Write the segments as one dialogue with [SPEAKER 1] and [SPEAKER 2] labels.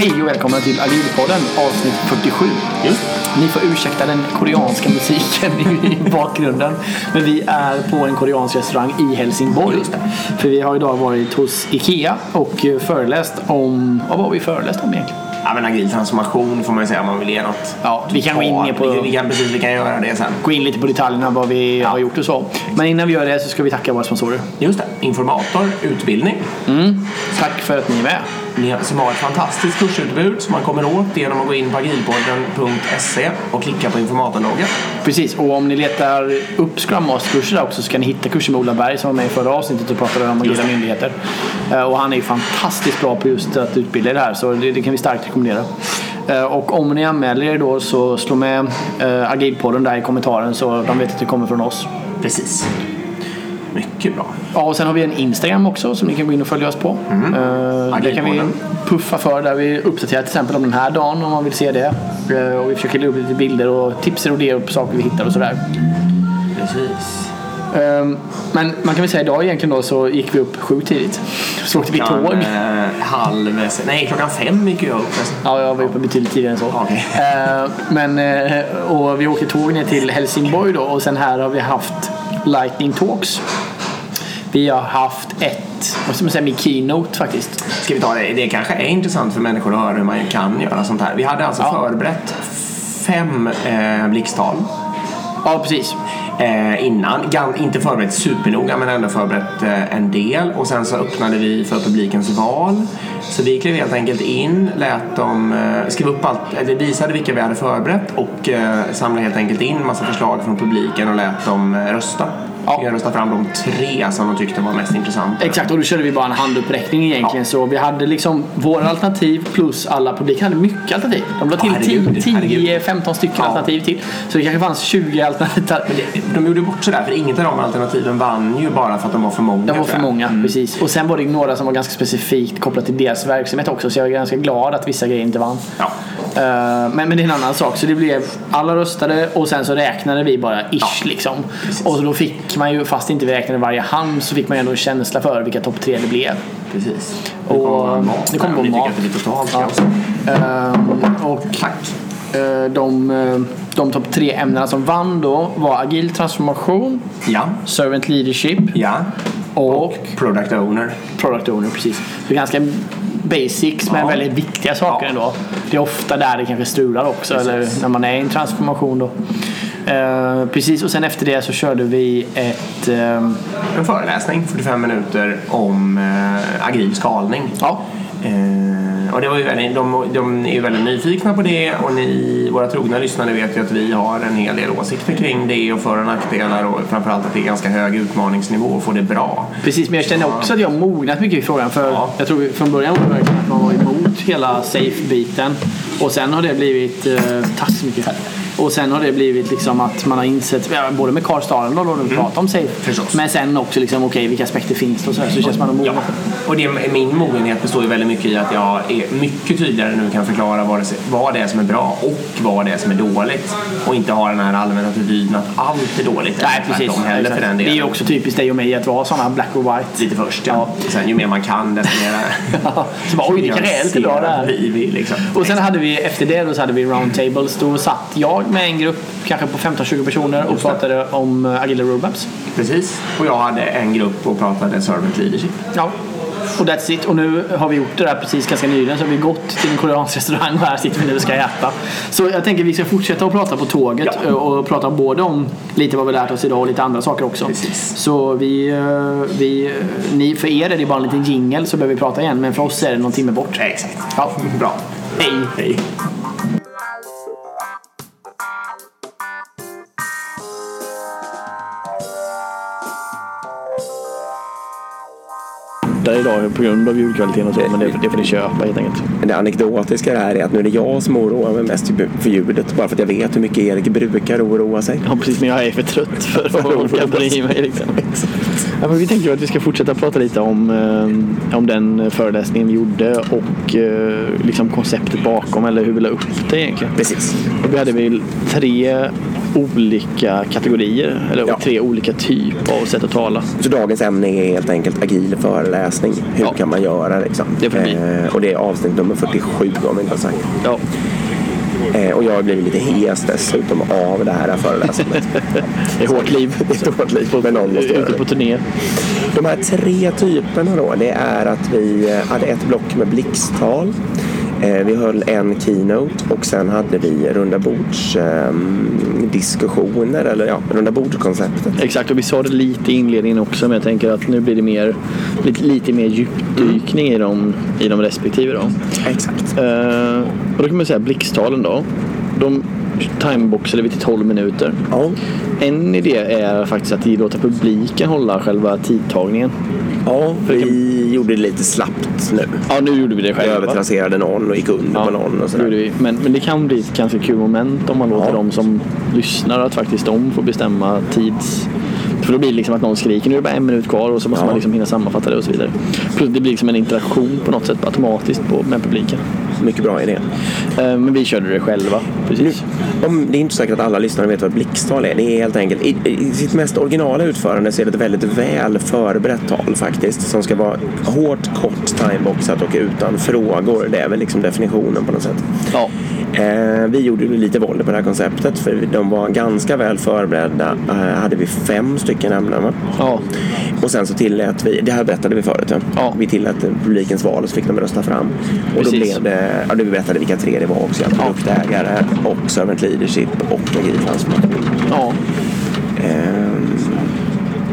[SPEAKER 1] Hej!
[SPEAKER 2] Och välkomna till Agilpodden avsnitt 47.
[SPEAKER 1] Just
[SPEAKER 2] Ni får ursäkta den koreanska musiken i bakgrunden. Men vi är på en koreansk restaurang i Helsingborg. För vi har idag varit hos IKEA och föreläst om... Vad var vi föreläst om egentligen?
[SPEAKER 1] Ja, men agil transformation får man ju säga om man vill ge något.
[SPEAKER 2] Ja, vi kan gå in på-
[SPEAKER 1] Vi, vi, kan, precis, vi kan göra det sen.
[SPEAKER 2] Gå in lite på detaljerna vad vi har gjort och så. Men innan vi gör det så ska vi tacka våra sponsorer.
[SPEAKER 1] Just det. Informator, utbildning.
[SPEAKER 2] Tack för att ni är med.
[SPEAKER 1] Som har ett fantastiskt kursutbud som man kommer åt genom att gå in på agilpodden.se och klicka på informatorloggen.
[SPEAKER 2] Precis, och om ni letar upp Scrum Master-kurser också så kan ni hitta kursen med Ola Berg som var med i förra avsnittet och pratade om agila myndigheter. Eh, Och han är ju fantastiskt bra på just att utbilda i det här så det, det kan vi starkt rekommendera. Eh, Och om ni anmäler er då så slå med eh, Agilpodden där i kommentaren så de vet att det kommer från oss.
[SPEAKER 1] Precis. Mycket bra.
[SPEAKER 2] Ja, och sen har vi en Instagram också som ni kan gå in och följa oss på.
[SPEAKER 1] Mm.
[SPEAKER 2] Eh, Det kan vi puffa för där vi uppdaterar till exempel om den här dagen om man vill se det. Eh, Och vi försöker lägga upp lite bilder och tips och idéer på saker vi hittar och sådär.
[SPEAKER 1] Precis.
[SPEAKER 2] Ehm, Men man kan väl säga idag egentligen då så gick vi upp sjukt tidigt. Så åkte vi tåg.
[SPEAKER 1] eh, halv... Nej, klockan fem gick jag upp.
[SPEAKER 2] Ja, jag var uppe betydligt tidigare än så.
[SPEAKER 1] Okej.
[SPEAKER 2] Ehm, Men, eh, och vi åkte tåg ner till Helsingborg då och sen här har vi haft Lightning Talks. Vi har haft ett, vad ska man säga, min keynote faktiskt.
[SPEAKER 1] Ska vi ta det? Det kanske är intressant för människor att höra hur man kan göra sånt här. Vi hade alltså
[SPEAKER 2] Ja.
[SPEAKER 1] förberett fem eh, blixttal
[SPEAKER 2] Ja, precis.
[SPEAKER 1] eh, innan. Inte förberett supernoga men ändå förberett eh, en del. Och sen så öppnade vi för publikens val. Så vi klev helt enkelt in, lät dem, eh, skriva upp allt, eh, eller visade vilka vi hade förberett och eh, samlade helt enkelt in massa förslag från publiken och lät dem rösta.
[SPEAKER 2] Ja.
[SPEAKER 1] Jag röstade fram de tre som de tyckte var mest intressanta.
[SPEAKER 2] Exakt, och då körde vi bara en handuppräckning egentligen.
[SPEAKER 1] Ja.
[SPEAKER 2] Så vi hade liksom våra alternativ plus alla publiken hade mycket alternativ. De la till
[SPEAKER 1] herregud,
[SPEAKER 2] 10-15 stycken
[SPEAKER 1] Ja.
[SPEAKER 2] alternativ till. Så det kanske fanns 20 alternativ.
[SPEAKER 1] Men det, de gjorde bort sådär för inget av de alternativen vann ju bara för att de var för många.
[SPEAKER 2] Det var för många, precis. Och sen var det några som var ganska specifikt kopplat till deras verksamhet också. Så jag är ganska glad att vissa grejer inte vann.
[SPEAKER 1] Ja.
[SPEAKER 2] Eh, men, men det är en annan sak. Så det blev, alla röstade och sen så räknade vi bara ish liksom. Och så då fick man ju, fast inte vi räknade varje hand, så fick man ju ändå en känsla för vilka topp tre det blev.
[SPEAKER 1] Precis.
[SPEAKER 2] Och-
[SPEAKER 1] Det kommer mat.
[SPEAKER 2] det kommer vara mat.
[SPEAKER 1] totalt
[SPEAKER 2] Ja. Ehm, och
[SPEAKER 1] Tack.
[SPEAKER 2] eh, de, eh, de topp tre ämnena som vann då var agil transformation,
[SPEAKER 1] Ja.
[SPEAKER 2] servant leadership
[SPEAKER 1] Ja.
[SPEAKER 2] och
[SPEAKER 1] Product owner.
[SPEAKER 2] product owner. Precis. Så ganska basics men
[SPEAKER 1] Ja.
[SPEAKER 2] väldigt viktiga saker
[SPEAKER 1] Ja.
[SPEAKER 2] ändå. Det är ofta där det kanske strular också
[SPEAKER 1] Precis.
[SPEAKER 2] eller när man är i en transformation då. Eh, precis och sen efter det så körde vi ett ehm,
[SPEAKER 1] En föreläsning, 45 minuter, om eh, agil skalning.
[SPEAKER 2] ja,
[SPEAKER 1] Eh, och det var ju väldigt, de, de är ju väldigt nyfikna på det och ni, våra trogna lyssnare vet ju att vi har en hel del åsikter kring det och för och nackdelar och framförallt att det är ganska hög utmaningsnivå att få det bra.
[SPEAKER 2] Precis, men jag känner också att jag har mognat mycket i frågan. För
[SPEAKER 1] Ja.
[SPEAKER 2] Jag tror från början var det att man var emot hela safe-biten. Och sen har det blivit... Eh, tack så mycket. Och sen har det blivit liksom att man har insett, både med Carl Staden då, då vi pratar om safe.
[SPEAKER 1] Förstås.
[SPEAKER 2] Men sen också liksom, okej vilka aspekter finns det och så, här, så känns man har
[SPEAKER 1] Ja, och det, min mogenhet består ju väldigt mycket i att jag är mycket tydligare nu kan förklara vad det, vad det är som är bra och vad det är som är dåligt. Och inte ha den här allmänna attityden att allt är dåligt.
[SPEAKER 2] Nej, precis.
[SPEAKER 1] heller för den
[SPEAKER 2] det
[SPEAKER 1] delen.
[SPEAKER 2] är ju också typiskt dig och mig att vara sådana black och white.
[SPEAKER 1] Lite först ja.
[SPEAKER 2] Ja.
[SPEAKER 1] Sen ju mer man kan desto mer
[SPEAKER 2] så bara, oj det kanske är lite bra det här.
[SPEAKER 1] Vi, vi, liksom.
[SPEAKER 2] Och sen hade vi efter det då så hade vi roundtables. Då satt jag med en grupp kanske på 15-20 personer och pratade om eh, agila roadmaps.
[SPEAKER 1] Precis. Och jag hade en grupp och pratade servant leadership.
[SPEAKER 2] Ja. Och that's it. Och nu har vi gjort det där precis ganska nyligen. Så har vi gått till en koreansk restaurang och här sitter vi nu och ska äta. Så jag tänker vi ska fortsätta att prata på tåget
[SPEAKER 1] Ja.
[SPEAKER 2] och prata både om lite vad vi lärt oss idag och lite andra saker också.
[SPEAKER 1] Precis.
[SPEAKER 2] Så vi, eh, vi, eh, ni, för er är det bara en liten jingle så behöver vi prata igen. Men för oss är det någon timme bort.
[SPEAKER 1] Exakt.
[SPEAKER 2] Ja.
[SPEAKER 1] Bra.
[SPEAKER 2] Hej!
[SPEAKER 1] Hej.
[SPEAKER 2] Där idag på grund av ljudkvaliteten och så. Men det, det får ni köpa helt enkelt.
[SPEAKER 3] Det anekdotiska här är att nu är det jag som oroar mig mest för ljudet. Bara för att jag vet hur mycket Erik brukar oroa sig.
[SPEAKER 2] Ja precis, men jag är för trött för att
[SPEAKER 3] För att
[SPEAKER 2] orka bry mig. Liksom. Ja, men vi tänkte ju att vi ska fortsätta prata lite om, eh, om den föreläsningen vi gjorde och eh, liksom konceptet bakom eller hur vi la upp det egentligen.
[SPEAKER 3] Precis.
[SPEAKER 2] Och vi hade väl tre olika kategorier. Eller
[SPEAKER 1] Ja.
[SPEAKER 2] tre olika typer av sätt att tala.
[SPEAKER 1] Så dagens ämne är helt enkelt agil föreläsning. Hur
[SPEAKER 2] Ja.
[SPEAKER 1] kan man göra liksom?
[SPEAKER 2] Det.
[SPEAKER 1] Eh, och det är avsnitt nummer 47 om vi inte har sagt.
[SPEAKER 2] Ja,
[SPEAKER 1] Eh, och jag har blivit lite hes dessutom av det här föreläsandet.
[SPEAKER 2] det är hårt liv.
[SPEAKER 1] Det är ett hårt liv, men någon måste
[SPEAKER 2] Ute på turné.
[SPEAKER 1] De här tre typerna då, det är att vi eh, hade ett block med blixttal. Eh, Vi höll en keynote och sen hade vi runda bords eh, diskussioner eller ja, runda bordskonceptet.
[SPEAKER 2] Exakt, och vi sa det lite i inledningen också men jag tänker att nu blir det mer, lite, lite mer djupdykning i de, i de respektive. Då.
[SPEAKER 1] Exakt.
[SPEAKER 2] Eh, och då kan man säga blixttalen då. De timeboxade vi till 12 minuter.
[SPEAKER 1] Ja,
[SPEAKER 2] En idé är faktiskt att låta publiken hålla själva tidtagningen.
[SPEAKER 1] ja vi gjorde det lite slappt nu.
[SPEAKER 2] Ja, nu gjorde vi det
[SPEAKER 1] Vi
[SPEAKER 2] själva.
[SPEAKER 1] övertrasserade någon och gick under på någon och sådär.
[SPEAKER 2] vi. Men, men det kan bli ett ganska kul moment om man låter
[SPEAKER 1] Ja.
[SPEAKER 2] de som lyssnar att faktiskt de får bestämma tids... För då blir det liksom att någon skriker nu är det bara en minut kvar och så måste
[SPEAKER 1] Ja.
[SPEAKER 2] man liksom hinna sammanfatta det och så vidare. Plus det blir liksom en interaktion på något sätt automatiskt på, med publiken.
[SPEAKER 1] Mycket bra idé.
[SPEAKER 2] Eh, Men vi körde det själva. Precis.
[SPEAKER 1] Om, det är inte säkert att alla lyssnare vet vad blixttal är. Det är helt enkelt, i, i sitt mest originala utförande så är det ett väldigt väl förberett tal faktiskt. Som ska vara hårt, kort, timeboxat och utan frågor. Det är väl liksom definitionen på något sätt.
[SPEAKER 2] Ja.
[SPEAKER 1] Eh, vi gjorde lite våld på det här konceptet för de var ganska väl förberedda. Eh, hade vi fem stycken ämnen va?
[SPEAKER 2] Ja.
[SPEAKER 1] Och sen så tillät vi, det här berättade vi förut, ja.
[SPEAKER 2] Ja.
[SPEAKER 1] vi tillät publikens val och så fick de rösta fram. Och då
[SPEAKER 2] Precis.
[SPEAKER 1] blev det, ja, vi berättade vilka tre det var också. Ja. Produktägare och servant leadership och agil transformation.
[SPEAKER 2] ja.
[SPEAKER 1] Ehm,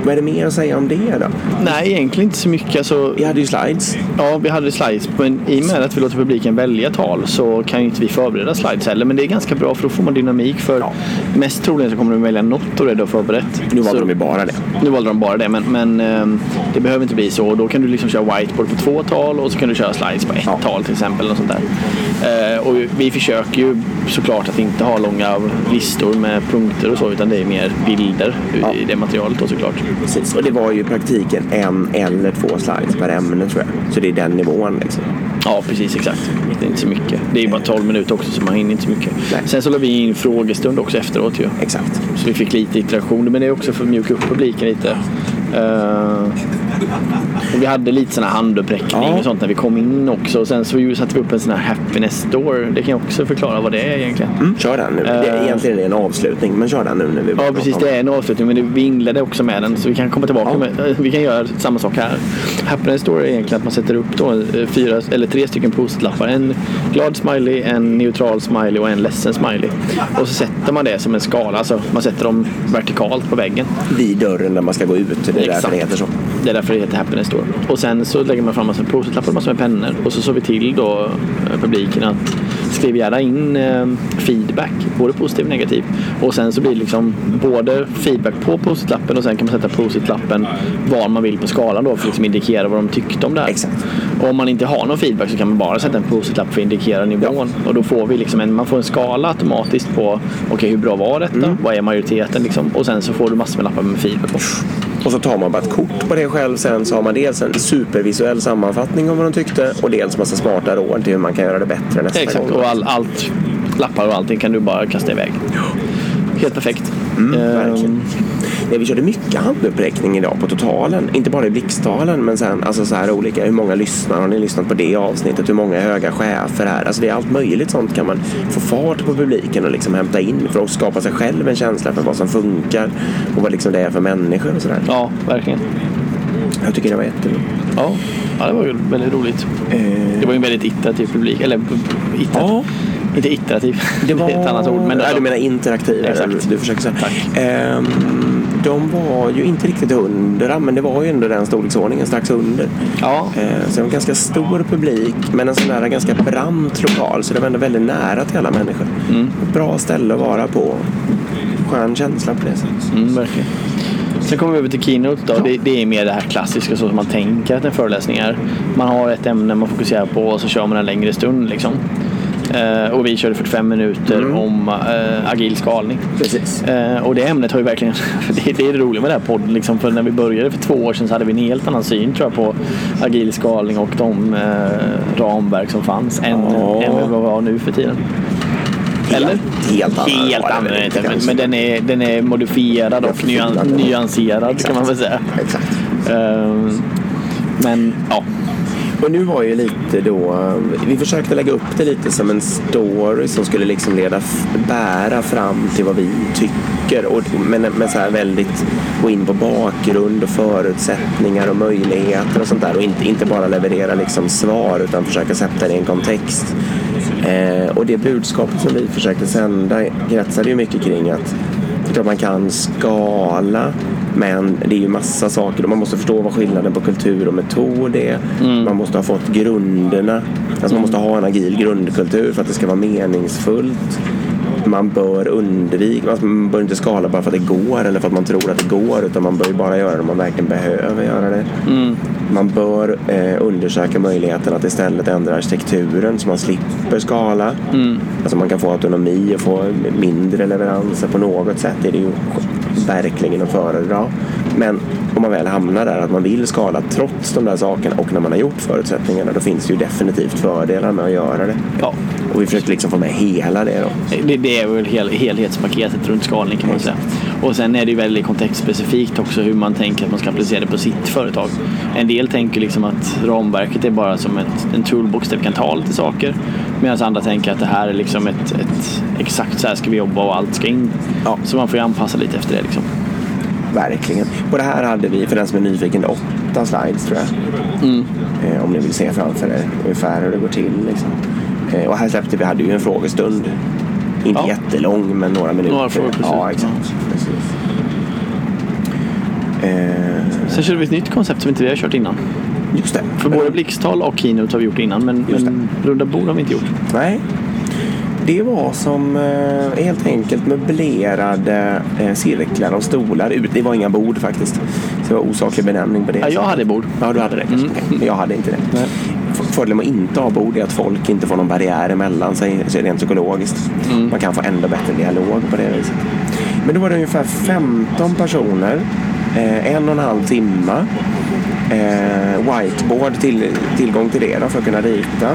[SPEAKER 1] vad är det mer att säga om det då?
[SPEAKER 2] Nej, egentligen inte så mycket. Alltså,
[SPEAKER 1] Vi hade ju slides.
[SPEAKER 2] Ja, vi hade slides. Men i och med att vi låter publiken välja tal så kan ju inte vi förbereda slides heller. Men det är ganska bra för då får man dynamik. För
[SPEAKER 1] Ja.
[SPEAKER 2] mest troligen så kommer de välja något av det du har förberett.
[SPEAKER 1] Nu valde
[SPEAKER 2] så,
[SPEAKER 1] de ju bara det.
[SPEAKER 2] Nu valde de bara det, men, men ehm, det behöver inte bli så. Då kan du liksom köra whiteboard på två tal och så kan du köra slides på ett
[SPEAKER 1] Ja.
[SPEAKER 2] tal till exempel. Eller sånt där. Eh, och vi försöker ju såklart att inte ha långa listor med punkter och så, utan det är mer bilder
[SPEAKER 1] Ja.
[SPEAKER 2] i det materialet då såklart.
[SPEAKER 1] Precis. Och det var ju i praktiken en eller två slides per ämne tror jag. Så det är den nivån liksom.
[SPEAKER 2] Ja, precis exakt. Det är inte så mycket. Det är ju bara 12 minuter också så man hinner inte så mycket.
[SPEAKER 1] Nej.
[SPEAKER 2] Sen så la vi in frågestund också efteråt ju.
[SPEAKER 1] Exakt.
[SPEAKER 2] Så vi fick lite interaktion. Men det är också för att mjuka upp publiken lite. Och vi hade lite sån här handuppräckning
[SPEAKER 1] Ja.
[SPEAKER 2] och sånt när vi kom in också. Och sen så satte vi upp en sån här happiness door. Det kan jag också förklara vad det är egentligen.
[SPEAKER 1] Mm, kör den nu. Det är,
[SPEAKER 2] Eh.
[SPEAKER 1] egentligen en avslutning, men kör den nu när vi
[SPEAKER 2] Ja, precis. Det är en avslutning, men det, vi inledde också med den. Så vi kan komma tillbaka
[SPEAKER 1] Ja.
[SPEAKER 2] med, eh, Vi kan göra samma sak här. Happiness Store är egentligen att man sätter upp då, fyra, eller tre stycken post-lappar. En glad smiley, en neutral smiley och en ledsen smiley. Och så sätter man det som en skala. Alltså man sätter dem vertikalt på väggen.
[SPEAKER 1] Vid dörren när man ska gå ut. Det är därför
[SPEAKER 2] Exakt.
[SPEAKER 1] det heter så.
[SPEAKER 2] Det är därför det heter Happiness Store. Och sen så lägger man fram massa post-it-lappar och massor med pennor. Och så såg vi till då eh, publiken att skriv gärna in eh, feedback, både positiv och negativ. Och sen så blir det liksom både feedback på post-it-lappen och sen kan man sätta post-it-lappen var man vill på skalan då för att liksom indikera vad de tyckte om det här.
[SPEAKER 1] Exakt.
[SPEAKER 2] Och om man inte har någon feedback så kan man bara sätta en post-it-lapp för att indikera nivån. Och då får vi liksom en, man får en skala automatiskt på okej hur bra var detta?
[SPEAKER 1] Mm.
[SPEAKER 2] Vad är majoriteten liksom? Och sen så får du massor med lappar med feedback på.
[SPEAKER 1] Och så tar man bara ett kort på det själv. Sen så har man dels en supervisuell sammanfattning om vad de tyckte och dels massa smarta råd till hur man kan göra det bättre nästa
[SPEAKER 2] Exakt,
[SPEAKER 1] gång.
[SPEAKER 2] och all, allt, lappar och allting kan du bara kasta iväg. Helt perfekt.
[SPEAKER 1] Mm,
[SPEAKER 2] Ehm,
[SPEAKER 1] verkligen. Nej, vi körde mycket handuppräckning idag på totalen. Inte bara i blixttalen, men sen alltså så här olika. Hur många lyssnar? Har ni lyssnat på det avsnittet? Hur många är höga chefer här? Alltså det är allt möjligt sånt kan man få fart på publiken och liksom hämta in för att skapa sig själv en känsla för vad som funkar och vad liksom det är för människor och sådär.
[SPEAKER 2] Ja, verkligen.
[SPEAKER 1] Jag tycker det var jättebra.
[SPEAKER 2] Ja, ja det var ju väldigt roligt. Det var ju en väldigt iterativ publik. Eller iterativ.
[SPEAKER 1] Ja.
[SPEAKER 2] Inte iterativ.
[SPEAKER 1] Det var...
[SPEAKER 2] är ett annat ord. Men
[SPEAKER 1] Nej, du menar interaktiv.
[SPEAKER 2] Exakt.
[SPEAKER 1] Du försöker säga.
[SPEAKER 2] Tack.
[SPEAKER 1] Ehm, de var ju inte riktigt hundra, men det var ju ändå den storleksordningen, strax under.
[SPEAKER 2] Ja,
[SPEAKER 1] Eh, Så det var en ganska stor publik, men en sån där ganska brant lokal. Så det var ändå väldigt nära till alla människor.
[SPEAKER 2] Mm.
[SPEAKER 1] Bra ställe att vara på. Skön känsla på det sättet.
[SPEAKER 2] mm, verkligen. Sen kommer vi över till Keynote då. Det, det är mer det här klassiska så som man tänker att en föreläsning är. Man har ett ämne man fokuserar på och så kör man en längre stund liksom. Eh, och vi körde 45 minuter
[SPEAKER 1] Mm.
[SPEAKER 2] om eh, agil skalning.
[SPEAKER 1] Precis.
[SPEAKER 2] Eh, och det ämnet har ju verkligen, det, det är det roliga med den här podden. Liksom, för när vi började för två år sedan så hade vi en helt annan syn tror jag på agil skalning och de ramverk som fanns än,
[SPEAKER 1] Ja.
[SPEAKER 2] än vad vi har nu för tiden. Eller?
[SPEAKER 1] Helt.
[SPEAKER 2] Helt
[SPEAKER 1] är
[SPEAKER 2] inte, men, men den, är, den är modifierad och nyan,
[SPEAKER 1] förfinad.
[SPEAKER 2] nyanserad kan man väl säga.
[SPEAKER 1] Exakt.
[SPEAKER 2] Ehm, men ja,
[SPEAKER 1] och nu var ju lite då, vi försökte lägga upp det lite som en story som skulle liksom leda, bära fram till vad vi tycker. Och, men men så här väldigt gå in på bakgrund och förutsättningar och möjligheter och sånt där. Och inte, inte bara leverera liksom svar utan försöka sätta det i en kontext. Eh, och det budskapet som vi försökte sända kretsade ju mycket kring att man kan skala men det är ju massa saker och man måste förstå vad skillnaden på kultur och metod är. Man måste ha fått grunderna. Alltså man måste ha en agil grundkultur för att det ska vara meningsfullt. Man bör undvika, alltså man bör inte skala bara för att det går eller för att man tror att det går utan man bör ju bara göra det om man verkligen behöver göra det. Man bör eh, undersöka möjligheten att istället ändra arkitekturen så man slipper skala. Alltså man kan få autonomi och få mindre leveranser på något sätt. Det är det ju verkligen att föredra. Men om man väl hamnar där att man vill skala trots de där sakerna och när man har gjort förutsättningarna då finns det ju definitivt fördelar med att göra det.
[SPEAKER 2] ja.
[SPEAKER 1] Och vi försökte liksom få med hela det då.
[SPEAKER 2] Det, det är väl hel, helhetspaketet runt skalning kan man säga. Och sen är det ju väldigt kontextspecifikt också hur man tänker att man ska applicera det på sitt företag. En del tänker liksom att ramverket är bara som ett, en toolbox där vi kan ta lite saker. Medan andra tänker att det här är liksom ett, ett exakt så här ska vi jobba och allt ska in.
[SPEAKER 1] Ja.
[SPEAKER 2] Så man får ju anpassa lite efter det liksom.
[SPEAKER 1] Verkligen. På det här hade vi, för den som är nyfiken, åtta slides tror jag. Eh, om ni vill se framför er ungefär hur det går till. Liksom. Eh, och här släppte vi, hade ju en frågestund. Inte
[SPEAKER 2] Ja.
[SPEAKER 1] jättelång, men några minuter.
[SPEAKER 2] Några frågor på
[SPEAKER 1] Ja, exakt. Precis. Eh,
[SPEAKER 2] Sen körde vi ett nytt koncept som inte vi har kört innan.
[SPEAKER 1] just det.
[SPEAKER 2] För både blixttal och keynote har vi gjort innan men, men runda bord har vi inte gjort.
[SPEAKER 1] Nej. Det var som eh, helt enkelt möblerade eh, cirklar och stolar. Ut- Det var inga bord faktiskt. Så det var osaklig benämning på det.
[SPEAKER 2] Ja, jag hade bord.
[SPEAKER 1] Ja, du hade det kanske. Okej. Jag hade inte det.
[SPEAKER 2] Nej.
[SPEAKER 1] Fördelen med att inte ha bord är att folk inte får någon barriär emellan sig rent psykologiskt. Man kan få ändå bättre dialog på det viset. Men då var det ungefär 15 personer, eh, en och en halv timme. Eh, whiteboard, till, tillgång till det då, för att kunna rita.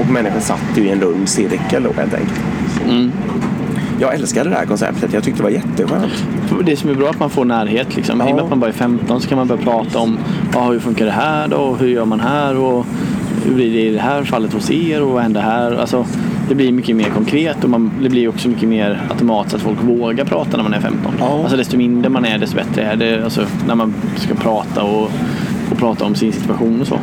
[SPEAKER 1] Och människor satt ju i en rund cirkel då helt enkelt. Jag älskade det här konceptet. Jag tyckte det var jätteskönt.
[SPEAKER 2] Det som är bra är att man får närhet. Liksom. I och med
[SPEAKER 1] Ja.
[SPEAKER 2] att man bara är 15 så kan man börja prata om ah, hur funkar det här då? Och hur gör man här? Och hur blir det i det här fallet hos er? Och vad händer här? Alltså, det blir mycket mer konkret och man, det blir också mycket mer automatiskt att folk vågar prata när man är 15.
[SPEAKER 1] Ja.
[SPEAKER 2] Alltså, desto mindre man är desto bättre är det. Alltså, när man ska prata och, och prata om sin situation och så.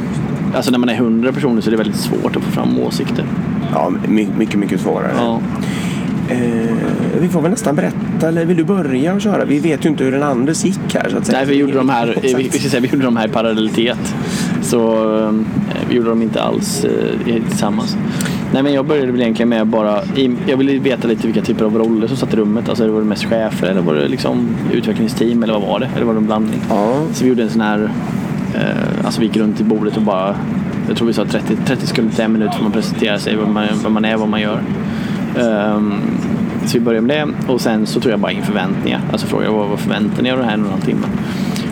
[SPEAKER 2] Alltså när man är 100 personer så är det väldigt svårt att få fram åsikter.
[SPEAKER 1] Ja, my, mycket, mycket svårare.
[SPEAKER 2] Ja.
[SPEAKER 1] Eh, vi får väl nästan berätta, eller vill du börja och köra? Vi vet ju inte hur den andres gick här så att säga.
[SPEAKER 2] Nej, vi gjorde de här, vi, vi, säga, vi gjorde de här i parallellitet. Så eh, vi gjorde dem inte alls eh, tillsammans. Nej, men jag började väl egentligen med bara, jag ville veta lite vilka typer av roller som satt i rummet. Alltså var det mest chefer eller var det liksom utvecklingsteam eller vad var det? Eller var det en blandning?
[SPEAKER 1] Ja.
[SPEAKER 2] Så vi gjorde en sån här, eh, alltså vi gick runt i bordet och bara, jag tror vi sa 30, 30 sekunder till en minut för man presenterar sig, vad man, vad man är, vad man gör. Ehm, så vi började med det och sen så tog jag bara in förväntningar. Alltså frågade vad, vad förväntar ni er av den här halv timme?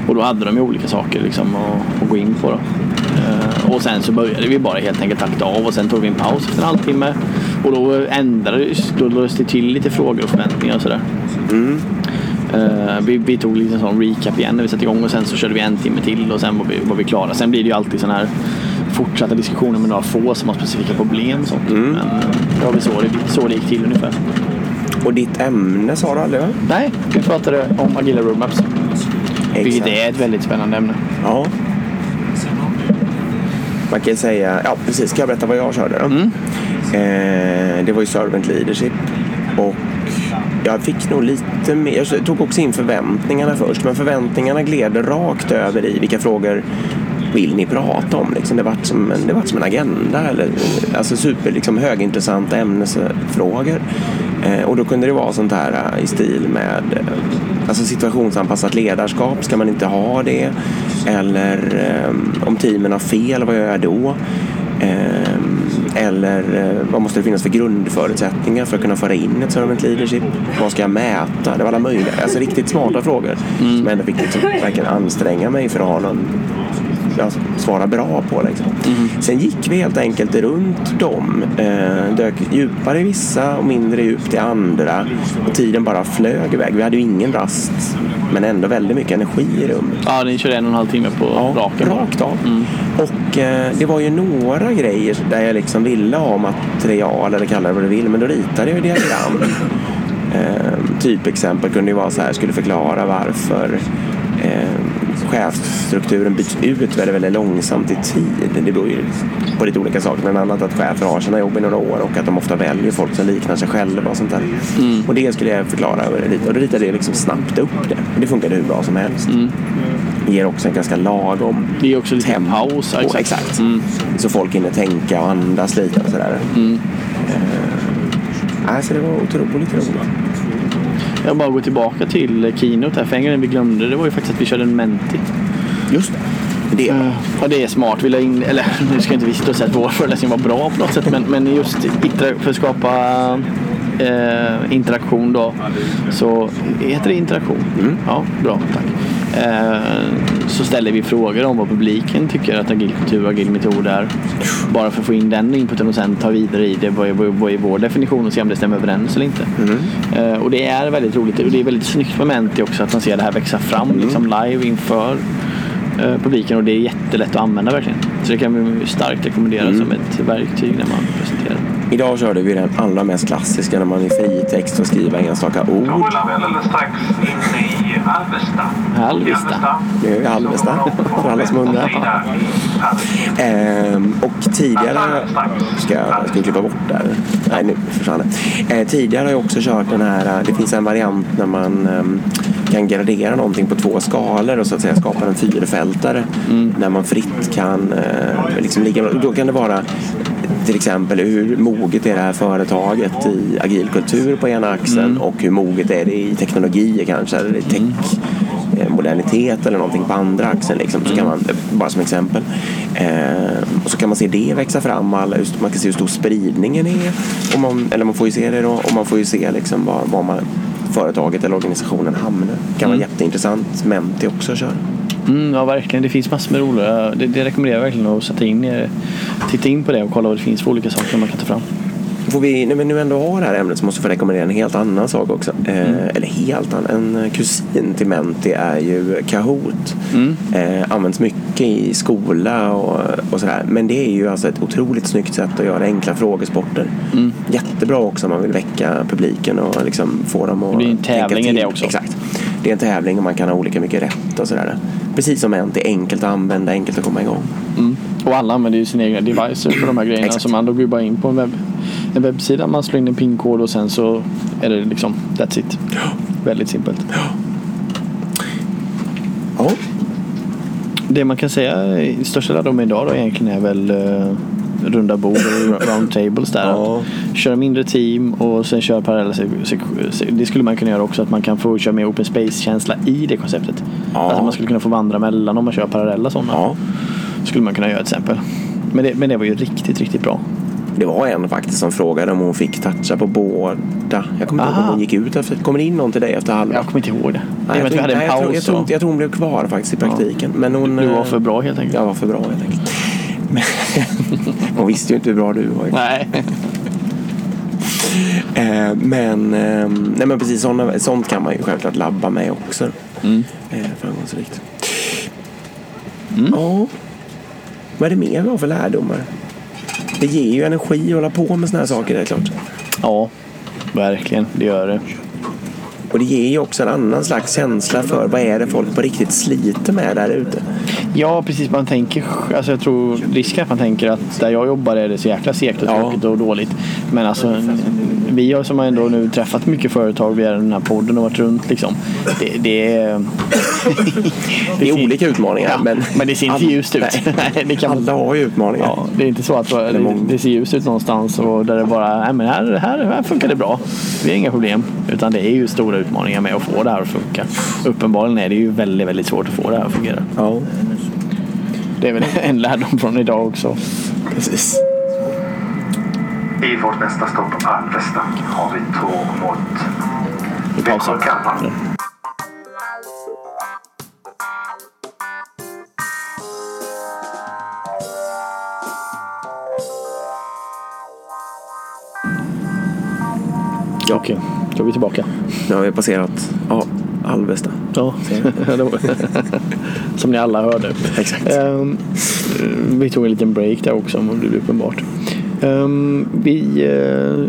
[SPEAKER 2] Och då hade de ju olika saker liksom att, att gå in på. Då. Och sen så började vi bara helt enkelt takta av och sen tog vi en paus efter en halvtimme. Och då ändrades då lades det till lite frågor och förväntningar och sådär. Eh, vi, vi tog lite sån recap igen när vi satte igång och sen så körde vi en timme till och sen var vi, var vi klara. Sen blir det ju alltid sån här fortsatta diskussioner med några få som har specifika problem och sånt. Men eh, det var väl så det, så det gick till ungefär.
[SPEAKER 1] Och ditt ämne sa du aldrig?
[SPEAKER 2] Nej, vi pratade om agila roadmaps. Vilket är ett väldigt spännande ämne.
[SPEAKER 1] Ja. Man kan säga, ja precis, ska jag berätta vad jag körde då? Eh, det var ju servant leadership. Och jag fick nog lite mer, jag tog också in förväntningarna först. Men förväntningarna gled rakt över i vilka frågor vill ni prata om? Liksom, det var som en, det vart som en agenda. Eller, alltså super liksom, högintressanta ämnesfrågor. Eh, och då kunde det vara sånt här eh, i stil med eh, alltså situationsanpassat ledarskap. Ska man inte ha det? Eller eh, om teamen har fel, vad gör jag då? Eh, eller eh, vad måste det finnas för grundförutsättningar för att kunna föra in ett servant leadership? Vad ska jag mäta? Det var alla möjliga, alltså riktigt smarta frågor. Som jag ändå fick liksom verkligen anstränga mig för att ha någon alltså, svara bra på. Liksom. Sen gick vi helt enkelt runt dem. Eh, dök djupare i vissa och mindre djupt i andra. Och tiden bara flög iväg. Vi hade ju ingen rast men ändå väldigt mycket energi i rummet.
[SPEAKER 2] Ja, ni körde en och en halv timme på raken.
[SPEAKER 1] Rakt av. Och eh, det var ju några grejer där jag liksom ville ha material eller kalla det vad du vill. Men då ritade jag diagram. Eh, typexempel kunde ju vara så här, skulle förklara varför chefsstrukturen byts ut väldigt, väldigt långsamt i tid. Det beror ju på lite olika saker. Bland annat att chefer har sina jobb i några år och att de ofta väljer folk som liknar sig själva och sånt där. Och det skulle jag förklara och då ritade jag liksom snabbt upp det. Och det funkade hur bra som helst. Ger också en ganska lagom
[SPEAKER 2] Det är också lite
[SPEAKER 1] tempo.
[SPEAKER 2] paus.
[SPEAKER 1] Exakt.
[SPEAKER 2] Exakt.
[SPEAKER 1] Så folk hinner tänka och andas lite och sådär. Eh, alltså det var otroligt roligt.
[SPEAKER 2] Jag bara gå tillbaka till Keynote här. För en grej vi glömde det var ju faktiskt att vi körde en Menti.
[SPEAKER 1] Just det. Det är bra.
[SPEAKER 2] Ja, det är smart. Vill jag in, eller nu ska inte vi sitta och säga att vår föreläsning var bra på något sätt. Men, men just för att skapa eh, interaktion då. Så heter det interaktion? Ja, bra. Tack. Eh, så ställer vi frågor om vad publiken tycker att agil kultur och agil metod är. Bara för att få in den inputen och sen ta vidare i det. Vad är, vad är vår definition och se om det stämmer överens eller inte. Eh, och det är väldigt roligt och det är väldigt snyggt med Menti också att man ser det här växa fram liksom live inför eh, publiken och det är jättelätt att använda verkligen. Så det kan vi starkt rekommendera som ett verktyg när man presenterar.
[SPEAKER 1] Idag körde vi den allra mest klassiska när man i fritext får skriva enstaka ord.
[SPEAKER 4] Då rullar vi alldeles strax in i Alvesta.
[SPEAKER 2] Alvesta.
[SPEAKER 1] Nu är vi i Alvesta, för alla som undrar. Ehm, och tidigare... Ska jag, ska jag klippa bort där? Nej, nu försvann det. Ehm, tidigare har jag också kört den här... Det finns en variant när man ehm, kan gradera någonting på två skalor och så att säga skapa en fyrfältare. Där man fritt kan eh, liksom ligga... Då kan det vara till exempel hur moget är det här företaget i agil kultur på ena axeln och hur moget är det i teknologi kanske, eller i tech eh, modernitet eller någonting på andra axeln. Liksom. Så kan man, bara som exempel. Eh, och så kan man se det växa fram. Alla, just, man kan se hur stor spridningen är. Och man, eller man får ju se det då. Och man får ju se liksom var, var man, företaget eller organisationen hamnar. Det kan vara jätteintressant. Menti också att köra.
[SPEAKER 2] Mm, ja, verkligen. Det finns massor med roliga. Det, det rekommenderar jag verkligen att sätta in, eh, titta in på det och kolla vad det finns för olika saker man kan ta fram.
[SPEAKER 1] Får vi, när vi nu ändå har det här ämnet så måste vi få rekommendera en helt annan sak också. Eh, Eller helt annan. En kusin till Menti är ju Kahoot. Eh, används mycket i skola och, och sådär. Men det är ju alltså ett otroligt snyggt sätt att göra enkla frågesporter. Jättebra också om man vill väcka publiken och liksom få dem att
[SPEAKER 2] Det blir en
[SPEAKER 1] tänka
[SPEAKER 2] tävling i
[SPEAKER 1] till.
[SPEAKER 2] det också.
[SPEAKER 1] Exakt. Det är en tävling och man kan ha olika mycket rätt och sådär. Precis som Menti, enkelt att använda, enkelt att komma igång.
[SPEAKER 2] Mm. Och alla använder ju sina egna devices för de här grejerna.
[SPEAKER 1] Exakt.
[SPEAKER 2] Så man går ju bara in på en, webb, en webbsida, man slår in en pinkod och sen så är det liksom that's it. Väldigt simpelt.
[SPEAKER 1] Ja,
[SPEAKER 2] Det man kan säga i största lärdomen idag då egentligen är väl eh, runda bord och round tables där.
[SPEAKER 1] Ja.
[SPEAKER 2] Köra mindre team och sen köra parallella sek- sek- se- Det skulle man kunna göra också att man kan få köra mer open space-känsla i det konceptet.
[SPEAKER 1] Ja.
[SPEAKER 2] Att man skulle kunna få vandra mellan om man kör parallella sådana.
[SPEAKER 1] ja.
[SPEAKER 2] Skulle man kunna göra till exempel. Men det, men det var ju riktigt, riktigt bra.
[SPEAKER 1] Det var en faktiskt som frågade om hon fick toucha på båda. Jag kommer inte ihåg om hon gick ut efter. Kommer det in någon till dig efter halva?
[SPEAKER 2] Jag kommer inte ihåg det.
[SPEAKER 1] Nej,
[SPEAKER 2] I och med att vi hade en
[SPEAKER 1] nej, jag, tror, jag, tror, jag hon blev kvar faktiskt i praktiken. Men hon,
[SPEAKER 2] Du var
[SPEAKER 1] eh,
[SPEAKER 2] för bra helt enkelt.
[SPEAKER 1] Jag var för bra helt enkelt. Men, hon visste ju inte hur bra du var.
[SPEAKER 2] Nej.
[SPEAKER 1] Eh, men, eh, nej, men precis såna, sånt kan man ju självklart labba med också.
[SPEAKER 2] Mm.
[SPEAKER 1] Eh, framgångsrikt. Ja. Vad är det mer vi har för lärdomar? Det ger ju energi att hålla på med såna här saker, det är klart.
[SPEAKER 2] Ja, verkligen. Det gör det.
[SPEAKER 1] Och det ger ju också en annan slags känsla för vad är det folk på riktigt sliter med där ute.
[SPEAKER 2] Ja, precis. Man tänker, alltså jag tror risken är att man tänker att där jag jobbar är det så jäkla segt och
[SPEAKER 1] Ja.
[SPEAKER 2] tråkigt och dåligt. Men alltså, vi har som har ändå nu träffat mycket företag via den här podden och varit runt liksom. Det, det är...
[SPEAKER 1] Det är olika utmaningar.
[SPEAKER 2] Ja,
[SPEAKER 1] men,
[SPEAKER 2] men det ser inte ljust ut.
[SPEAKER 1] Nej.
[SPEAKER 2] Det kan man-
[SPEAKER 1] Alla har ju utmaningar.
[SPEAKER 2] Ja, det är inte så att det, det ser ljust ut någonstans och där det bara, nej men här, här, här funkar det bra. Vi har inga problem. Utan det är ju stora utmaningar med att få det här att funka. Uppenbarligen är det ju väldigt, väldigt svårt att få det här att fungera.
[SPEAKER 1] Ja,
[SPEAKER 2] Det är väl en lärdom från idag också.
[SPEAKER 1] precis.
[SPEAKER 4] I vårt nästa stopp Alvesta har vi tåg mot
[SPEAKER 2] Växjö
[SPEAKER 4] Kalmar.
[SPEAKER 1] Ja,
[SPEAKER 2] okej. Då är vi tillbaka.
[SPEAKER 1] Nu har vi har passerat ja, Alvesta.
[SPEAKER 2] Ja, som ni alla hörde.
[SPEAKER 1] Exakt.
[SPEAKER 2] Um, vi tog en liten break där också om det blev uppenbart. Ehm, vi, eh,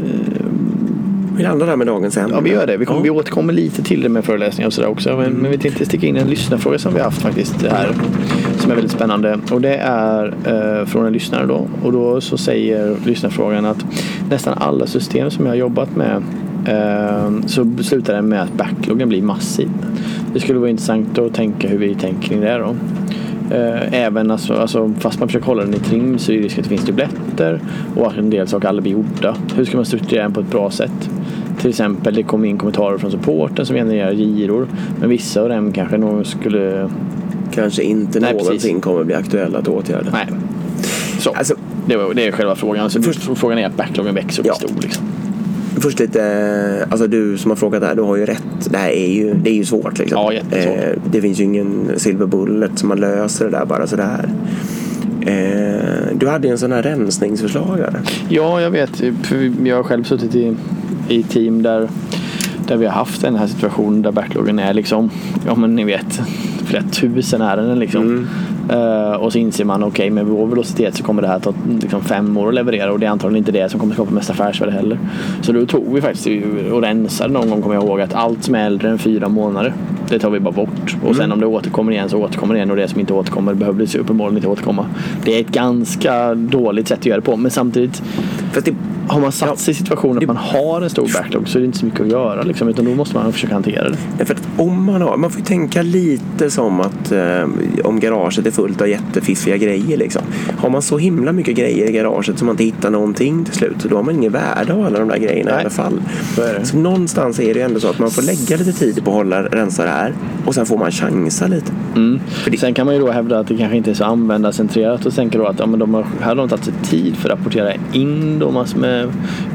[SPEAKER 1] Vi landar där med dagens ämne.
[SPEAKER 2] ja, vi gör det. Vi, kommer,
[SPEAKER 1] Ja.
[SPEAKER 2] vi återkommer lite till det med föreläsningar och sådär också. Men, men vi tänkte sticka in en lyssnarfråga som vi har haft faktiskt här. Som är väldigt spännande. Och det är eh, från en lyssnare då. Och då så säger lyssnarfrågan att nästan alla system som jag har jobbat med eh, så slutar det med att backloggen blir massiv. Det skulle vara intressant att tänka hur vi tänker kring det då. Eh, Även alltså, alltså, fast man försöker hålla den i trim så är det risk att det finns dubbletter och att en del saker aldrig blir gjorda. Hur ska man strukturera den på ett bra sätt? Till exempel det kommer in kommentarer från supporten som genererar giror. Men vissa av dem kanske någon skulle...
[SPEAKER 1] Kanske inte
[SPEAKER 2] Nej,
[SPEAKER 1] någonsin
[SPEAKER 2] precis.
[SPEAKER 1] kommer bli aktuella att åtgärda.
[SPEAKER 2] Nej. Så.
[SPEAKER 1] Alltså,
[SPEAKER 2] det, var, det är själva frågan. Alltså,
[SPEAKER 1] Först-
[SPEAKER 2] frågan är att backloggen växer och blir
[SPEAKER 1] Ja.
[SPEAKER 2] stor. Liksom.
[SPEAKER 1] Först lite, alltså du som har frågat det här, du har ju rätt. Det här är ju, det är ju svårt liksom.
[SPEAKER 2] Ja, jättesvårt.
[SPEAKER 1] Eh, det finns ju ingen silver bullet som man löser det där bara sådär. Eh, du hade ju en sån här rensningsförslag där.
[SPEAKER 2] Ja, jag vet. Jag har själv suttit i, i team där, där vi har haft den här situationen där backloggen är liksom, ja men ni vet, flera tusen ärenden liksom. Eh, och så inser man, okej med vår velocitet så kommer det här ta liksom, fem år att leverera och det är antagligen inte det som kommer skapa mest affärsvärde heller. Så då tog vi faktiskt och rensade någon gång kommer jag ihåg att allt som är äldre än fyra månader det tar vi bara bort. Och sen om det återkommer igen så återkommer det igen och det som inte återkommer behöver uppenbarligen inte återkomma. Det är ett ganska dåligt sätt att göra det på men samtidigt
[SPEAKER 1] Fast det,
[SPEAKER 2] har man satt sig i situationen att man har en stor backlog så är det inte så mycket att göra. Liksom, utan då måste man försöka hantera det.
[SPEAKER 1] för att om man har, man får ju tänka lite som att eh, om garaget är fullt av jättefiffiga grejer liksom. Har man så himla mycket grejer i garaget som man inte hittar någonting till slut då har man ingen värde av alla de där grejerna i
[SPEAKER 2] Nej.
[SPEAKER 1] alla fall.
[SPEAKER 2] Så.
[SPEAKER 1] Så någonstans är det ju ändå så att man får lägga lite tid på att hålla, rensa det här och sen får man chansa lite. För det-
[SPEAKER 2] Sen kan man ju då hävda att det kanske inte är så användarcentrerat och tänka då att ja, men de har, här har de tagit sig tid för att rapportera in då massor med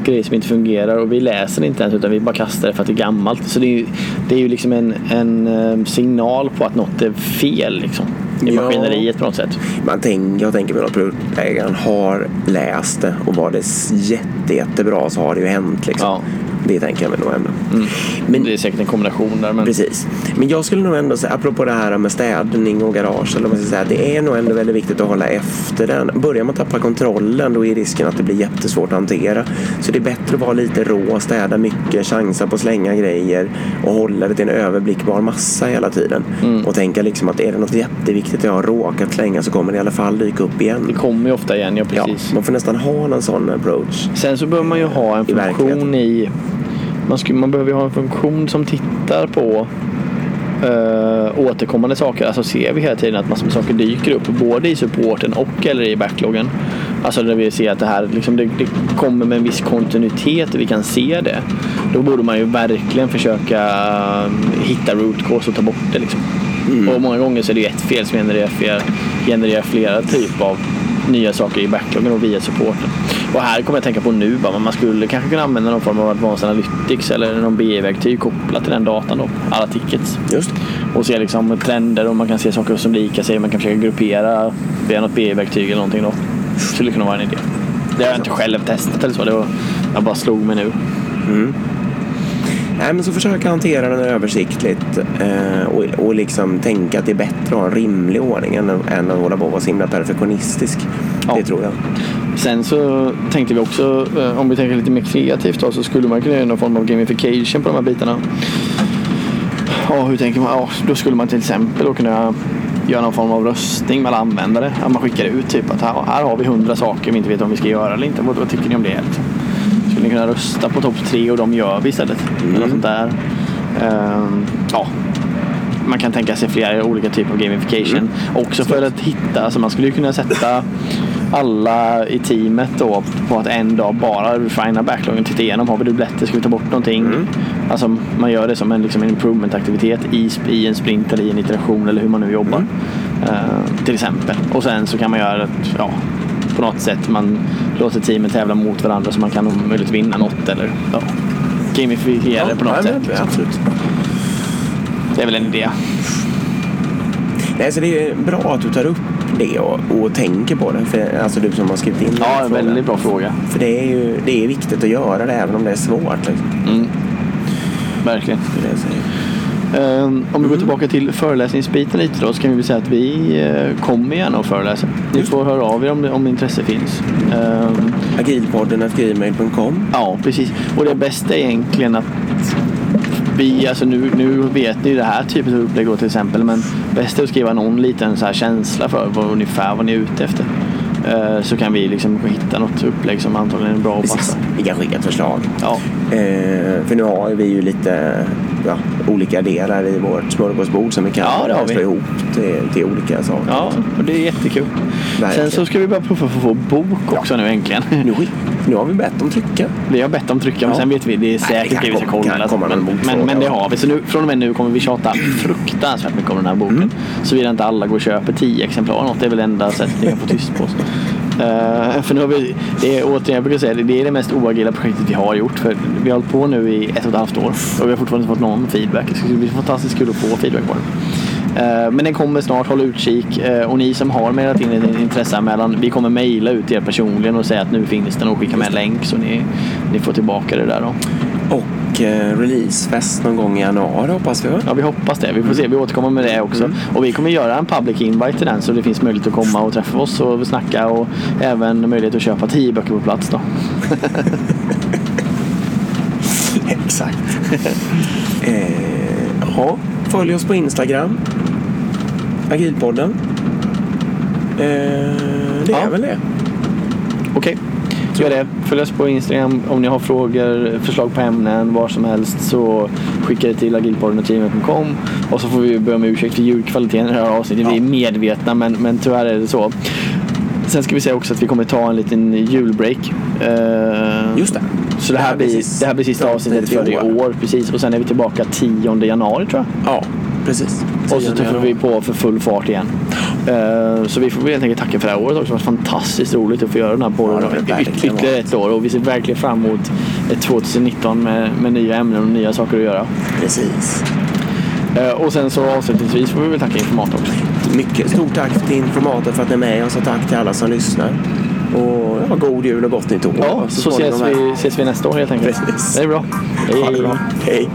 [SPEAKER 2] grejer som inte fungerar och vi läser inte ens utan vi bara kastar det för att det är gammalt. Så det är ju, det är ju liksom en, en eh, signal på att något är fel liksom, i
[SPEAKER 1] Ja.
[SPEAKER 2] maskineriet på något sätt.
[SPEAKER 1] Man tänk, jag tänker mig att produktägaren har läst det och var det jätte, jättebra så har det ju hänt. Liksom.
[SPEAKER 2] Ja.
[SPEAKER 1] Det tänker jag mig nog ändå.
[SPEAKER 2] Men
[SPEAKER 1] Men,
[SPEAKER 2] det är säkert en kombination där. Men
[SPEAKER 1] Precis. Men jag skulle nog ändå säga, apropå det här med städning och garage, eller vad man ska säga, det är nog ändå väldigt viktigt att hålla efter den. Börjar man tappa kontrollen då är risken att det blir jättesvårt att hantera. Så det är bättre att vara lite rå, städa mycket, chansa på att slänga grejer och hålla det till en överblickbar massa hela tiden. Och tänka liksom att är det något jätteviktigt jag har råkat slänga så kommer det i alla fall dyka upp
[SPEAKER 2] det
[SPEAKER 1] igen.
[SPEAKER 2] kommer ju ofta igen, ja
[SPEAKER 1] Ja,
[SPEAKER 2] precis.
[SPEAKER 1] man får nästan ha en sån approach.
[SPEAKER 2] Sen så behöver man ju ha en funktion i... Man, skulle, man behöver ju ha en funktion som tittar på eh, återkommande saker. Alltså ser vi hela tiden att massor med saker dyker upp både i supporten och eller i backloggen. Alltså där vi ser att det här liksom, det, det kommer med en viss kontinuitet och vi kan se det. Då borde man ju verkligen försöka eh, hitta root cause och ta bort det. Liksom. Och många gånger så är det ju ett fel som genererar genererar flera typer av nya saker i backloggen och via supporten. Och här kommer jag tänka på nu bara, man skulle kanske kunna använda någon form av Advanced Analytics eller någon BI-verktyg kopplat till den datan då, alla tickets.
[SPEAKER 1] Just det.
[SPEAKER 2] Och se liksom trender och man kan se saker som lika sig. Man kan försöka gruppera via något BI-verktyg eller någonting då. Skulle kunna vara en idé. Det har jag inte själv testat eller så. Det var, jag bara slog mig nu.
[SPEAKER 1] Nej, men så försöka hantera den översiktligt eh, och, och liksom tänka att det är bättre att ha en rimlig ordning än, än att hålla på och vara så himla perfektionistisk.
[SPEAKER 2] Ja.
[SPEAKER 1] Det tror jag.
[SPEAKER 2] Sen så tänkte vi också, eh, om vi tänker lite mer kreativt då, så skulle man kunna göra någon form av gamification på de här bitarna. Ja, hur tänker man? Ja, då skulle man till exempel då kunna göra någon form av röstning mellan användare. Att man skickar ut typ att här, här har vi hundra saker vi inte vet om vi ska göra eller inte. Vad, vad tycker ni om det? Skulle kunna rösta på topp tre och de gör vi istället? Eller något sånt där. Ehm, ja, man kan tänka sig flera olika typer av gamification. Också för att hitta, alltså man skulle ju kunna sätta alla i teamet då på att en dag bara refina backloggen, titta igenom, har vi dubbletter, ska vi ta bort någonting? Alltså man gör det som en, liksom en improvement-aktivitet i, i en sprint eller i en iteration eller hur man nu jobbar. Eh, till exempel. Och sen så kan man göra ett, ja, något sätt, man låter teamen tävla mot varandra så man kan om möjligt vinna något eller ja, gamifiera det på något
[SPEAKER 1] ja,
[SPEAKER 2] sätt.
[SPEAKER 1] men, absolut.
[SPEAKER 2] Det är väl en idé.
[SPEAKER 1] Nej, så det är bra att du tar upp det och, och tänker på det. För, alltså du som har skrivit in den
[SPEAKER 2] Ja, en
[SPEAKER 1] frågan.
[SPEAKER 2] väldigt bra fråga.
[SPEAKER 1] För det är ju det är viktigt att göra det även om det är svårt. Liksom.
[SPEAKER 2] Verkligen.
[SPEAKER 1] Det är det
[SPEAKER 2] om vi går tillbaka till föreläsningsbiten lite då så kan vi säga att vi eh, kommer gärna och föreläsa. Ni får höra av er om, om intresse finns. Ehm,
[SPEAKER 1] Agilpodden gmail.com.
[SPEAKER 2] ja, precis. Och det bästa är egentligen att vi, alltså nu, nu vet ni det här typen av upplägg då till exempel, men bäst är att skriva någon liten så här känsla för vad, ungefär vad ni är ute efter. Eh, så kan vi liksom hitta något upplägg som antagligen är bra och passar.
[SPEAKER 1] Vi kan skicka ett förslag.
[SPEAKER 2] Ja,
[SPEAKER 1] Eh, för nu har vi ju lite ja, olika delar i vårt smörgåsbord som vi kan
[SPEAKER 2] Ja,
[SPEAKER 1] slå ihop till, till olika saker.
[SPEAKER 2] ja, och det är jättekul.
[SPEAKER 1] Verkligen.
[SPEAKER 2] Sen så ska vi puffa för att få bok också nu äntligen.
[SPEAKER 1] Nu, nu har vi bett om trycka.
[SPEAKER 2] Vi har bett om trycka, men
[SPEAKER 1] Ja.
[SPEAKER 2] sen vet vi, det är säkert
[SPEAKER 1] det
[SPEAKER 2] vi ska kolla.
[SPEAKER 1] någon
[SPEAKER 2] men, men, men det har vi. Så nu, från och med nu kommer vi tjata fruktansvärt mycket om den här boken.
[SPEAKER 1] Mm.
[SPEAKER 2] Såvida inte alla går och köper tio exemplar något. Det är väl enda sättet kan få tyst på oss. Uh, för nu har vi, det är återigen, jag brukar säga det, det är det mest oagila projektet vi har gjort. För vi har hållit på nu i ett och ett halvt år och vi har fortfarande inte fått någon feedback. Det ska bli fantastiskt kul att få feedback på den. Uh, eh, Men den kommer snart, håll utkik. Uh, Och ni som har mejlat in en intresseanmälan, vi kommer mejla ut er personligen och säga att nu finns den och skicka med en länk så ni, ni får tillbaka det där då.
[SPEAKER 1] Och releasefest någon gång i januari hoppas vi.
[SPEAKER 2] Ja, vi hoppas det. Vi får se. Vi återkommer med det också. Och vi kommer göra en public invite till den så det finns möjlighet att komma och träffa oss och snacka och även möjlighet att köpa tio böcker på plats då.
[SPEAKER 1] Exakt. eh, ja, följ oss på Instagram. Agilpodden. Eh, det är
[SPEAKER 2] Ja.
[SPEAKER 1] väl det.
[SPEAKER 2] Okej, gör det. Följ oss på Instagram om ni har frågor, förslag på ämnen, var som helst så skicka det till agilpodden.gmail.com och så får vi be om ursäkt för ljudkvaliteten i det här avsnittet. Vi är medvetna men, men tyvärr är det så. Sen ska vi säga också att vi kommer ta en liten julbreak. Eh,
[SPEAKER 1] Just det.
[SPEAKER 2] Så det här, blir,
[SPEAKER 1] precis-
[SPEAKER 2] det här blir sista
[SPEAKER 1] ja,
[SPEAKER 2] avsnittet
[SPEAKER 1] för
[SPEAKER 2] i år. Precis. Och sen är vi tillbaka 10 januari tror jag.
[SPEAKER 1] Ja, precis.
[SPEAKER 2] Och så tuffar vi på för full fart igen. Eh, så vi får helt enkelt tacka för det här året också. Det har varit fantastiskt roligt att få göra den här podden ja, ytterligare ett år. Och vi ser verkligen fram emot ett 2019 med, med nya ämnen och nya saker att göra.
[SPEAKER 1] Precis.
[SPEAKER 2] Eh, och sen så avslutningsvis får vi väl tacka Informat också.
[SPEAKER 1] Mycket stort tack till Informator för att ni är med oss och tack till alla som lyssnar. Och ja, god jul och gott nytt år.
[SPEAKER 2] Ja, så ses
[SPEAKER 1] småningom här.
[SPEAKER 2] vi, ses vi nästa år helt enkelt.
[SPEAKER 1] Precis.
[SPEAKER 2] Det är bra.
[SPEAKER 1] Ha det bra. Hej.